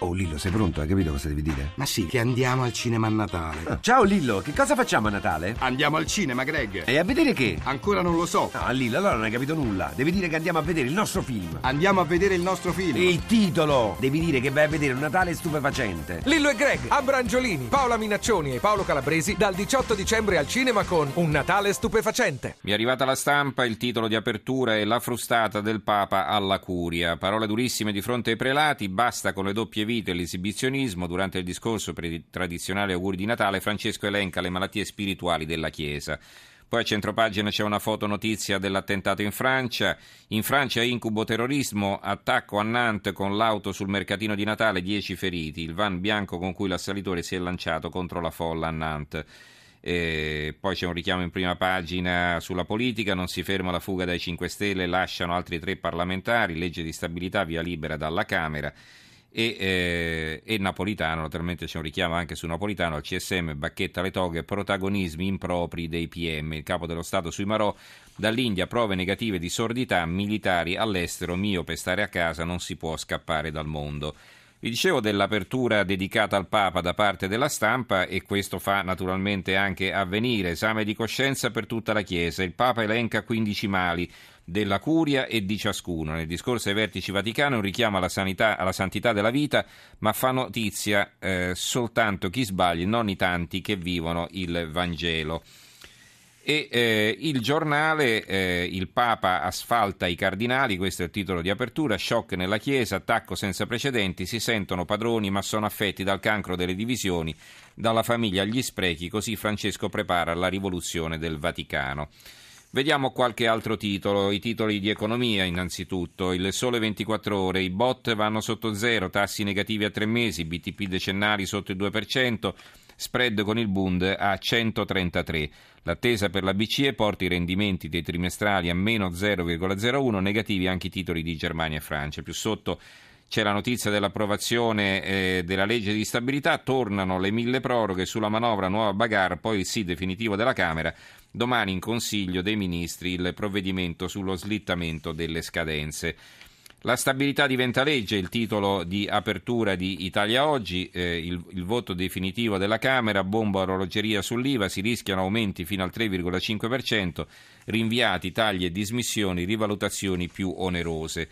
Oh Lillo, sei pronto? Hai capito cosa devi dire? Ma sì, che andiamo al cinema a Natale. Ah, ciao Lillo, che cosa facciamo a Natale? Andiamo al cinema, Greg. E a vedere che? Ancora non lo so. No, Lillo, allora non hai capito nulla. Devi dire che andiamo a vedere il nostro film. Andiamo a vedere il nostro film. Il titolo! Devi dire che vai a vedere un Natale stupefacente. Lillo e Greg, Abrangiolini, Paola Minaccioni e Paolo Calabresi dal 18 dicembre al cinema con Un Natale stupefacente. Mi è arrivata la stampa, il titolo di apertura è La frustata del Papa alla curia. Parole durissime di fronte ai prelati, basta con le doppie vite e l'esibizione durante il discorso per i tradizionali auguri di Natale, Francesco elenca le malattie spirituali della Chiesa. Poi a centropagina c'è una foto notizia dell'attentato in Francia. In Francia incubo terrorismo, attacco a Nantes con l'auto sul mercatino di Natale, 10 feriti. Il van bianco con cui l'assalitore si è lanciato contro la folla a Nantes. E poi c'è un richiamo in prima pagina sulla politica, non si ferma la fuga dai 5 Stelle, lasciano altri tre parlamentari, legge di stabilità via libera dalla Camera e, eh, e, Napolitano, naturalmente c'è un richiamo anche su Napolitano, al CSM, bacchetta le toghe, protagonismi impropri dei PM, il capo dello Stato sui Marò, dall'India prove negative di sordità, militari all'estero, mio per stare a casa, non si può scappare dal mondo. Vi dicevo dell'apertura dedicata al Papa da parte della stampa e questo fa naturalmente anche avvenire. Esame di coscienza per tutta la Chiesa. Il Papa elenca 15 mali della curia e di ciascuno. Nel discorso ai vertici vaticani un richiamo alla, sanità, alla santità della vita, ma fa notizia eh, soltanto chi sbaglia, non i tanti che vivono il Vangelo. E eh, il giornale, eh, il Papa asfalta i cardinali, questo è il titolo di apertura, shock nella Chiesa, attacco senza precedenti, si sentono padroni ma sono affetti dal cancro delle divisioni, dalla famiglia agli sprechi, così Francesco prepara la rivoluzione del Vaticano. Vediamo qualche altro titolo, i titoli di economia innanzitutto, il sole 24 ore, i bot vanno sotto zero, tassi negativi a tre mesi, BTP decennali sotto il 2%, spread con il Bund a 133. L'attesa per la BCE porta i rendimenti dei trimestrali a meno 0,01, negativi anche i titoli di Germania e Francia. Più sotto c'è la notizia dell'approvazione eh, della legge di stabilità, tornano le mille proroghe sulla manovra nuova Bagar, poi il sì definitivo della Camera. Domani in Consiglio dei Ministri il provvedimento sullo slittamento delle scadenze. La stabilità diventa legge, il titolo di apertura di Italia Oggi, eh, il, il, voto definitivo della Camera, bomba orologeria sull'IVA, si rischiano aumenti fino al 3,5%, rinviati tagli e dismissioni, rivalutazioni più onerose.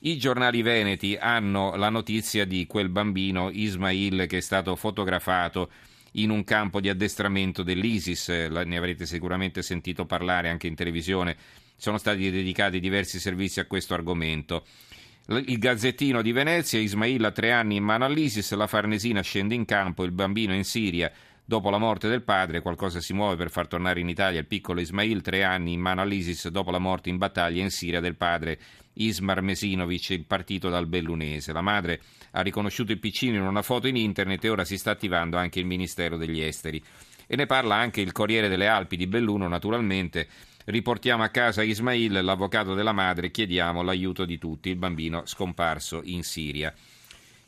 I giornali veneti hanno la notizia di quel bambino Ismail che è stato fotografato in un campo di addestramento dell'ISIS, ne avrete sicuramente sentito parlare anche in televisione sono stati dedicati diversi servizi a questo argomento. Il Gazzettino di Venezia, Ismail ha tre anni in mano all'ISIS, la Farnesina scende in campo, il bambino in Siria. Dopo la morte del padre, qualcosa si muove per far tornare in Italia il piccolo Ismail, tre anni in mano all'ISIS dopo la morte in battaglia in Siria del padre Ismar Mesinovic, partito dal Bellunese. La madre ha riconosciuto il piccino in una foto in internet e ora si sta attivando anche il Ministero degli Esteri. E ne parla anche il Corriere delle Alpi di Belluno, naturalmente Riportiamo a casa Ismail, l'avvocato della madre, chiediamo l'aiuto di tutti, il bambino scomparso in Siria.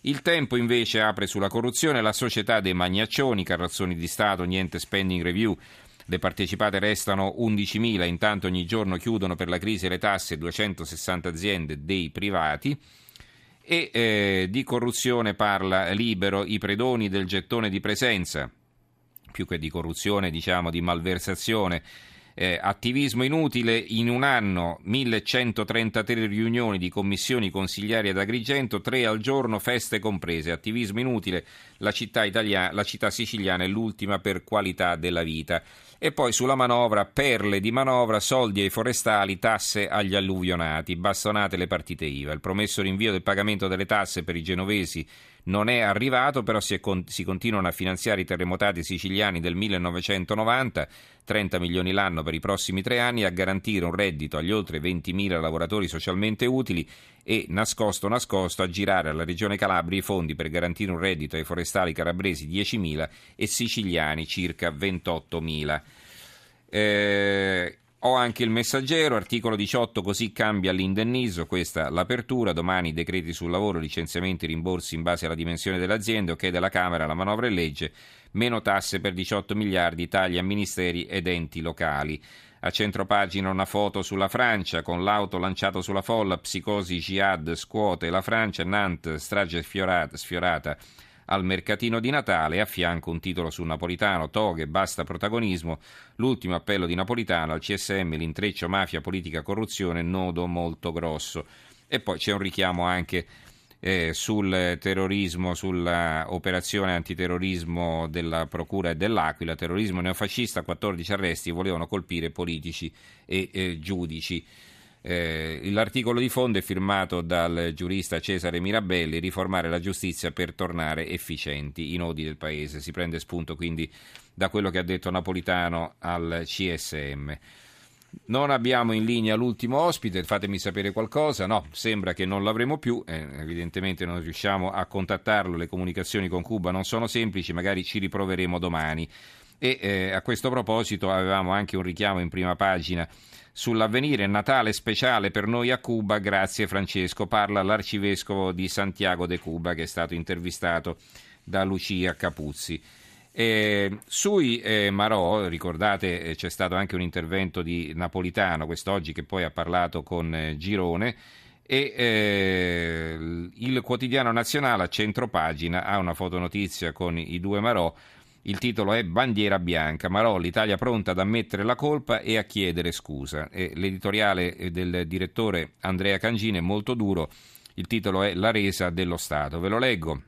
Il tempo invece apre sulla corruzione, la società dei magnaccioni, carrozzoni di Stato, niente spending review. Le partecipate restano 11.000, intanto ogni giorno chiudono per la crisi le tasse 260 aziende dei privati. E eh, di corruzione parla libero i predoni del gettone di presenza, più che di corruzione, diciamo di malversazione eh, attivismo inutile, in un anno 1133 riunioni di commissioni consigliari ad Agrigento, tre al giorno, feste comprese. Attivismo inutile, la città, italiana, la città siciliana è l'ultima per qualità della vita. E poi sulla manovra, perle di manovra, soldi ai forestali, tasse agli alluvionati, bastonate le partite IVA. Il promesso rinvio del pagamento delle tasse per i genovesi non è arrivato, però si, con- si, continuano a finanziare i terremotati siciliani del 1990, 30 milioni l'anno per i prossimi tre anni, a garantire un reddito agli oltre 20.000 lavoratori socialmente utili e, nascosto nascosto, a girare alla Regione Calabria i fondi per garantire un reddito ai forestali calabresi 10.000 e siciliani circa 28.000. Eh, ho anche il messaggero, articolo 18, così cambia l'indennizzo, questa l'apertura, domani decreti sul lavoro, licenziamenti, rimborsi in base alla dimensione dell'azienda, ok della Camera, la manovra e legge, meno tasse per 18 miliardi, tagli a ministeri ed enti locali. A centropagina una foto sulla Francia con l'auto lanciata sulla folla, psicosi jihad scuote la Francia, Nantes strage sfiorata, sfiorata al mercatino di Natale, a fianco un titolo su Napolitano, toghe, basta protagonismo, l'ultimo appello di Napolitano al CSM, l'intreccio mafia, politica, corruzione, nodo molto grosso. E poi c'è un richiamo anche eh, sul terrorismo, sull'operazione antiterrorismo della Procura e dell'Aquila, terrorismo neofascista, 14 arresti, volevano colpire politici e eh, giudici. Eh, l'articolo di fondo è firmato dal giurista Cesare Mirabelli, riformare la giustizia per tornare efficienti i nodi del paese. Si prende spunto quindi da quello che ha detto Napolitano al CSM. Non abbiamo in linea l'ultimo ospite, fatemi sapere qualcosa. No, sembra che non l'avremo più, eh, evidentemente non riusciamo a contattarlo, le comunicazioni con Cuba non sono semplici, magari ci riproveremo domani. E eh, a questo proposito avevamo anche un richiamo in prima pagina sull'avvenire Natale speciale per noi a Cuba, grazie Francesco, parla l'arcivescovo di Santiago de Cuba che è stato intervistato da Lucia Capuzzi. Eh, sui eh, Marò, ricordate, eh, c'è stato anche un intervento di Napolitano quest'oggi che poi ha parlato con eh, Girone e eh, il quotidiano nazionale a centro pagina ha una fotonotizia con i due Marò. Il titolo è Bandiera bianca. Marò, l'Italia pronta ad ammettere la colpa e a chiedere scusa. E l'editoriale eh, del direttore Andrea Cangini è molto duro. Il titolo è La resa dello Stato. Ve lo leggo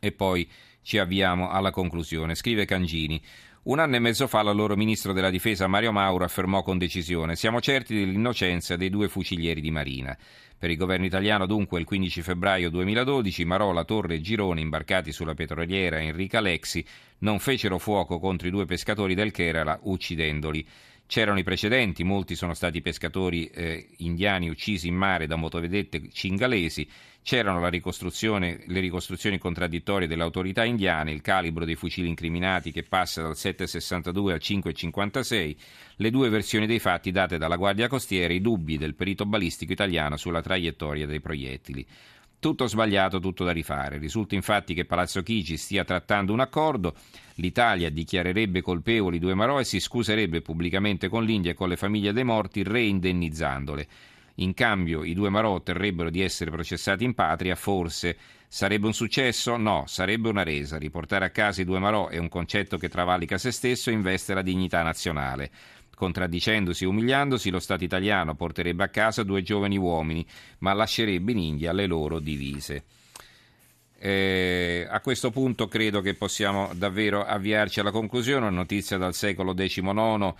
e poi ci avviamo alla conclusione. Scrive Cangini. Un anno e mezzo fa l'allora ministro della difesa Mario Mauro affermò con decisione siamo certi dell'innocenza dei due fucilieri di Marina. Per il governo italiano dunque il 15 febbraio 2012 Marola, Torre e Girone imbarcati sulla petroliera Enrica Lexi non fecero fuoco contro i due pescatori del Kerala uccidendoli. C'erano i precedenti, molti sono stati pescatori eh, indiani uccisi in mare da motovedette cingalesi, c'erano ricostruzione, le ricostruzioni contraddittorie delle autorità indiane, il calibro dei fucili incriminati che passa dal 7,62 al 5,56, le due versioni dei fatti date dalla Guardia Costiera, i dubbi del perito balistico italiano sulla traiettoria dei proiettili. Tutto sbagliato, tutto da rifare. Risulta infatti che Palazzo Chigi stia trattando un accordo, l'Italia dichiarerebbe colpevoli due Marò e si scuserebbe pubblicamente con l'India e con le famiglie dei morti reindennizzandole. In cambio i due Marò otterrebbero di essere processati in patria, forse. Sarebbe un successo? No, sarebbe una resa. Riportare a casa i due Marò è un concetto che travalica se stesso e investe la dignità nazionale. Contraddicendosi e umiliandosi, lo Stato italiano porterebbe a casa due giovani uomini, ma lascerebbe in India le loro divise. Eh, a questo punto credo che possiamo davvero avviarci alla conclusione. Una notizia dal secolo XIX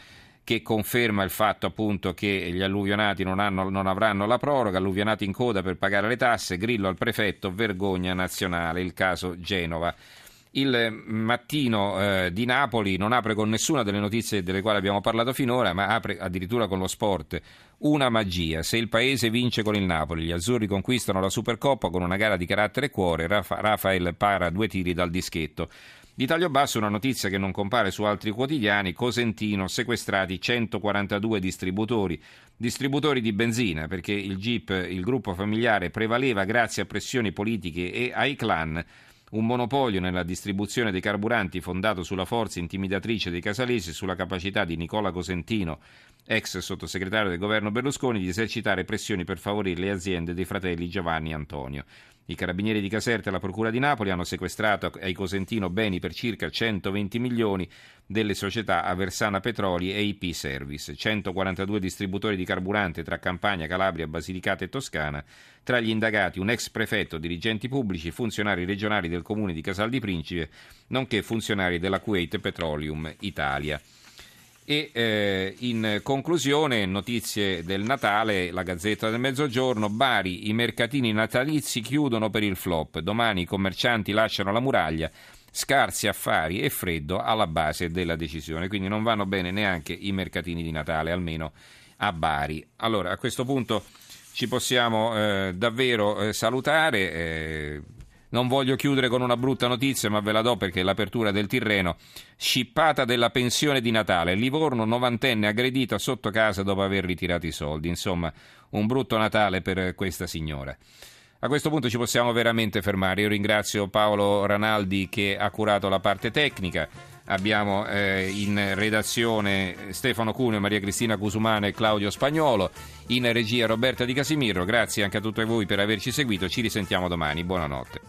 che conferma il fatto appunto che gli alluvionati non, hanno, non, avranno la proroga, alluvionati in coda per pagare le tasse, grillo al prefetto, vergogna nazionale, il caso Genova. Il mattino eh, di Napoli non apre con nessuna delle notizie delle quali abbiamo parlato finora, ma apre addirittura con lo sport. Una magia. Se il paese vince con il Napoli, gli azzurri conquistano la Supercoppa con una gara di carattere e cuore. Rafa, Rafael para due tiri dal dischetto. Di taglio basso una notizia che non compare su altri quotidiani, Cosentino sequestrati 142 distributori, distributori di benzina perché il GIP, il gruppo familiare, prevaleva grazie a pressioni politiche e ai clan un monopolio nella distribuzione dei carburanti fondato sulla forza intimidatrice dei casalesi e sulla capacità di Nicola Cosentino, ex sottosegretario del governo Berlusconi, di esercitare pressioni per favorire le aziende dei fratelli Giovanni e Antonio. I carabinieri di Caserta e la Procura di Napoli hanno sequestrato ai Cosentino beni per circa 120 milioni delle società Aversana Petroli e IP Service, 142 distributori di carburante tra Campania, Calabria, Basilicata e Toscana, tra gli indagati un ex prefetto, dirigenti pubblici, funzionari regionali del comune di Casal di Principe, nonché funzionari della Kuwait Petroleum Italia. E eh, in conclusione, notizie del Natale, la Gazzetta del Mezzogiorno, Bari, i mercatini natalizi chiudono per il flop, domani i commercianti lasciano la muraglia, scarsi affari e freddo alla base della decisione, quindi non vanno bene neanche i mercatini di Natale, almeno a Bari. Allora, a questo punto ci possiamo eh, davvero eh, salutare. Non voglio chiudere con una brutta notizia, ma ve la do perché l'apertura del Tirreno. Scippata della pensione di Natale. Livorno, novantenne, aggredita sotto casa dopo aver ritirato i soldi. Insomma, un brutto Natale per questa signora. A questo punto ci possiamo veramente fermare. Io ringrazio Paolo Ranaldi che ha curato la parte tecnica. abbiamo eh, in redazione Stefano Cuneo, Maria Cristina Cusumane e Claudio Spagnolo, in regia Roberta Di Casimiro. Grazie anche a tutti voi per averci seguito, ci risentiamo domani. Buonanotte.